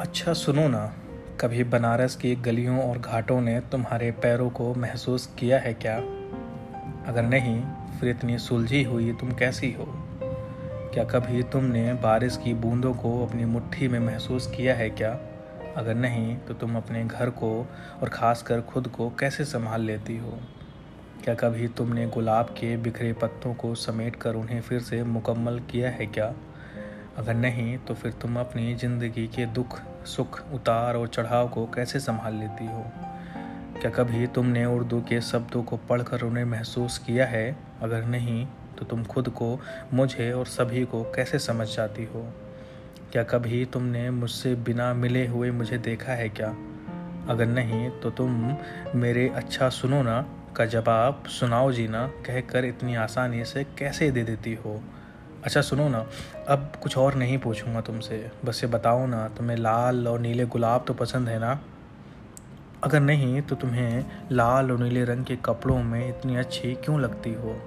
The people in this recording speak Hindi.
अच्छा सुनो ना। कभी बनारस की गलियों और घाटों ने तुम्हारे पैरों को महसूस किया है क्या? अगर नहीं, फिर इतनी सुलझी हुई तुम कैसी हो? क्या कभी तुमने बारिश की बूंदों को अपनी मुट्ठी में महसूस किया है क्या? अगर नहीं तो तुम अपने घर को और ख़ासकर खुद को कैसे संभाल लेती हो? क्या कभी तुमने गुलाब के बिखरे पत्तों को समेट कर उन्हें फिर से मुकम्मल किया है क्या? अगर नहीं तो फिर तुम अपनी ज़िंदगी के दुख, सुख, उतार और चढ़ाव को कैसे संभाल लेती हो? क्या कभी तुमने उर्दू के शब्दों को पढ़कर उन्हें महसूस किया है? अगर नहीं तो तुम खुद को, मुझे और सभी को कैसे समझ जाती हो? क्या कभी तुमने मुझसे बिना मिले हुए मुझे देखा है क्या? अगर नहीं तो तुम मेरे अच्छा सुनो ना, का जवाब सुनाओ जी ना कहकर इतनी आसानी से कैसे दे देती हो? अच्छा सुनो ना, अब कुछ और नहीं पूछूँगा तुमसे। बस ये बताओ ना, तुम्हें लाल और नीले गुलाब तो पसंद है ना? अगर नहीं तो तुम्हें लाल और नीले रंग के कपड़ों में इतनी अच्छी क्यों लगती हो?